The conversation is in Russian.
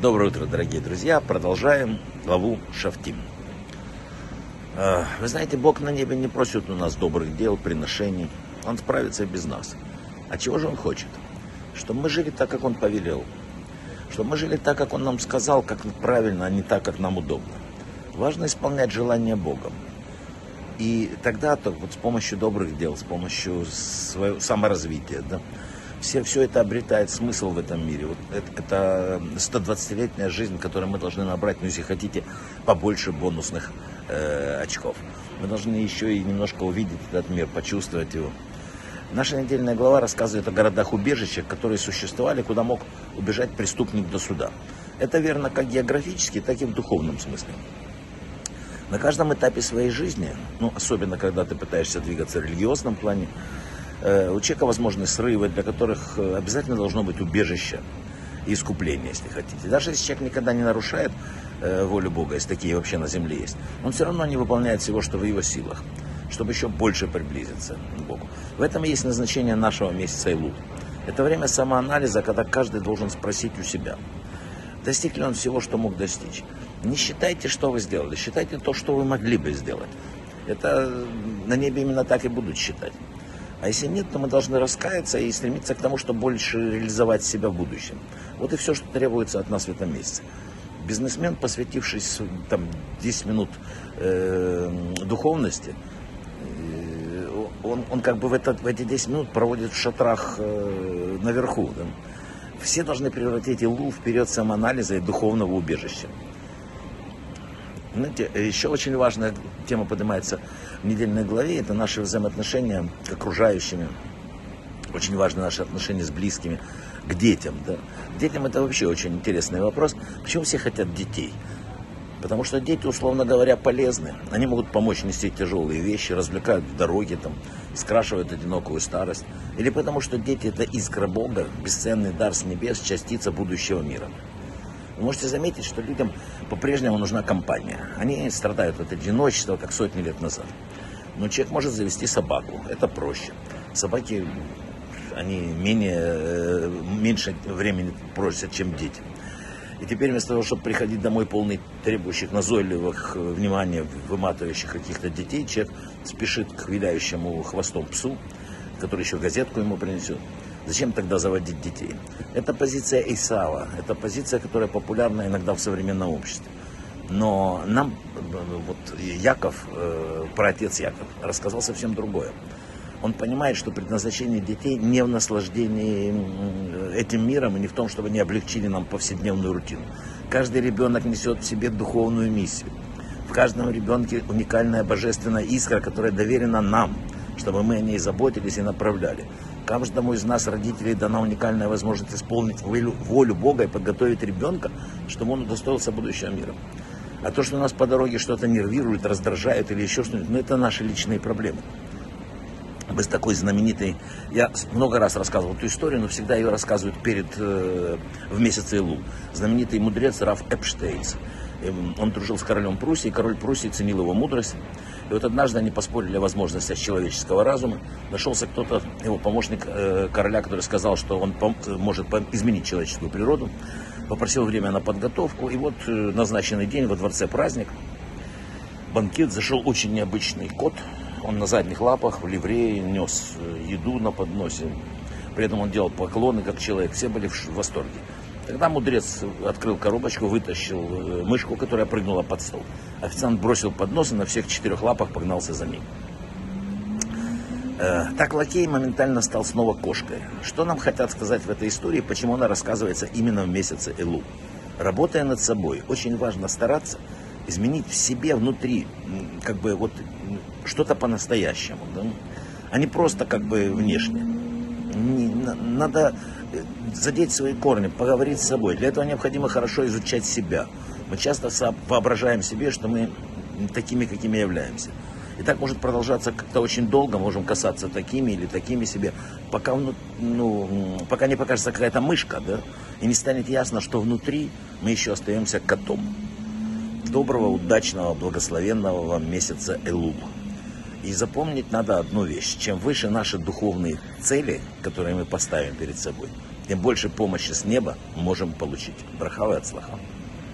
Доброе утро, дорогие друзья. Продолжаем главу Шафтим. Э, вы знаете, Бог на небе не просит у нас добрых дел, приношений. Он справится без нас. А чего же Он хочет? Чтобы мы жили так, как Он повелел. Чтобы мы жили так, как Он нам сказал, как правильно, а не так, как нам удобно. Важно исполнять желания Бога. И тогда -то, вот с помощью добрых дел, с помощью своего саморазвития, да, все, все это обретает смысл в этом мире. Вот это, это 120-летняя жизнь, которую мы должны набрать, ну, если хотите, побольше бонусных э, очков. Мы должны еще и немножко увидеть этот мир, почувствовать его. Наша недельная глава рассказывает о городах-убежищах, которые существовали, куда мог убежать преступник до суда. Это верно как географически, так и в духовном смысле. На каждом этапе своей жизни, ну, особенно когда ты пытаешься двигаться в религиозном плане, у человека возможны срывы, для которых э, обязательно должно быть убежище и искупление, если хотите. Даже если человек никогда не нарушает э, волю Бога, если такие вообще на земле есть, он все равно не выполняет всего, что в его силах, чтобы еще больше приблизиться к Богу. В этом и есть назначение нашего месяца Илут. Это время самоанализа, когда каждый должен спросить у себя, достиг ли он всего, что мог достичь. Не считайте, что вы сделали, считайте то, что вы могли бы сделать. Это на небе именно так и будут считать. А если нет, то мы должны раскаяться и стремиться к тому, чтобы больше реализовать себя в будущем. Вот и все, что требуется от нас в этом месяце. Бизнесмен, посвятившись там 10 минут э, духовности, э, он, он как бы в, этот, в эти 10 минут проводит в шатрах э, наверху. Да? Все должны превратить Илу в период самоанализа и духовного убежища. Знаете, еще очень важная тема поднимается в недельной главе, это наши взаимоотношения к окружающими. Очень важны наши отношения с близкими, к детям. Да? Детям это вообще очень интересный вопрос. Почему все хотят детей? Потому что дети, условно говоря, полезны. Они могут помочь нести тяжелые вещи, развлекают в дороге, там, скрашивают одинокую старость. Или потому что дети это искра Бога, бесценный дар с небес, частица будущего мира. Вы можете заметить, что людям по-прежнему нужна компания. Они страдают от одиночества, как сотни лет назад. Но человек может завести собаку, это проще. Собаки, они менее, э, меньше времени просят, чем дети. И теперь вместо того, чтобы приходить домой полный требующих, назойливых э, внимания, выматывающих каких-то детей, человек спешит к виляющему хвостом псу, который еще газетку ему принесет. Зачем тогда заводить детей? Это позиция Исава, это позиция, которая популярна иногда в современном обществе. Но нам, вот Яков, э, отец Яков, рассказал совсем другое. Он понимает, что предназначение детей не в наслаждении этим миром и не в том, чтобы они облегчили нам повседневную рутину. Каждый ребенок несет в себе духовную миссию. В каждом ребенке уникальная божественная искра, которая доверена нам, чтобы мы о ней заботились и направляли. Каждому из нас, родителей, дана уникальная возможность исполнить волю, волю Бога и подготовить ребенка, чтобы он удостоился будущего мира. А то, что нас по дороге что-то нервирует, раздражает или еще что-нибудь, ну это наши личные проблемы. Без такой знаменитой... Я много раз рассказывал эту историю, но всегда ее рассказывают перед, э, в месяц Илу. Знаменитый мудрец Раф Эпштейнс. Эм, он дружил с королем Пруссии, король Пруссии ценил его мудрость. И вот однажды они поспорили о возможностях человеческого разума. Нашелся кто-то, его помощник э, короля, который сказал, что он может изменить человеческую природу. Попросил время на подготовку. И вот э, назначенный день во дворце праздник. Банкет зашел очень необычный кот. Он на задних лапах, в ливрее, нес э, еду на подносе. При этом он делал поклоны, как человек. Все были в восторге. Тогда мудрец открыл коробочку, вытащил э, мышку, которая прыгнула под стол. Официант бросил поднос и на всех четырех лапах погнался за ним. Э, так лакей моментально стал снова кошкой. Что нам хотят сказать в этой истории, почему она рассказывается именно в месяце Элу? Работая над собой, очень важно стараться изменить в себе внутри, как бы вот что-то по-настоящему, да? а не просто как бы внешне. Не, надо задеть свои корни, поговорить с собой. Для этого необходимо хорошо изучать себя. Мы часто воображаем себе, что мы такими, какими являемся. И так может продолжаться как-то очень долго, можем касаться такими или такими себе, пока, ну, ну, пока не покажется какая-то мышка, да, и не станет ясно, что внутри мы еще остаемся котом. Доброго, удачного, благословенного вам месяца Элума. И запомнить надо одну вещь. Чем выше наши духовные цели, которые мы поставим перед собой, тем больше помощи с неба можем получить. Брахава и отслаха.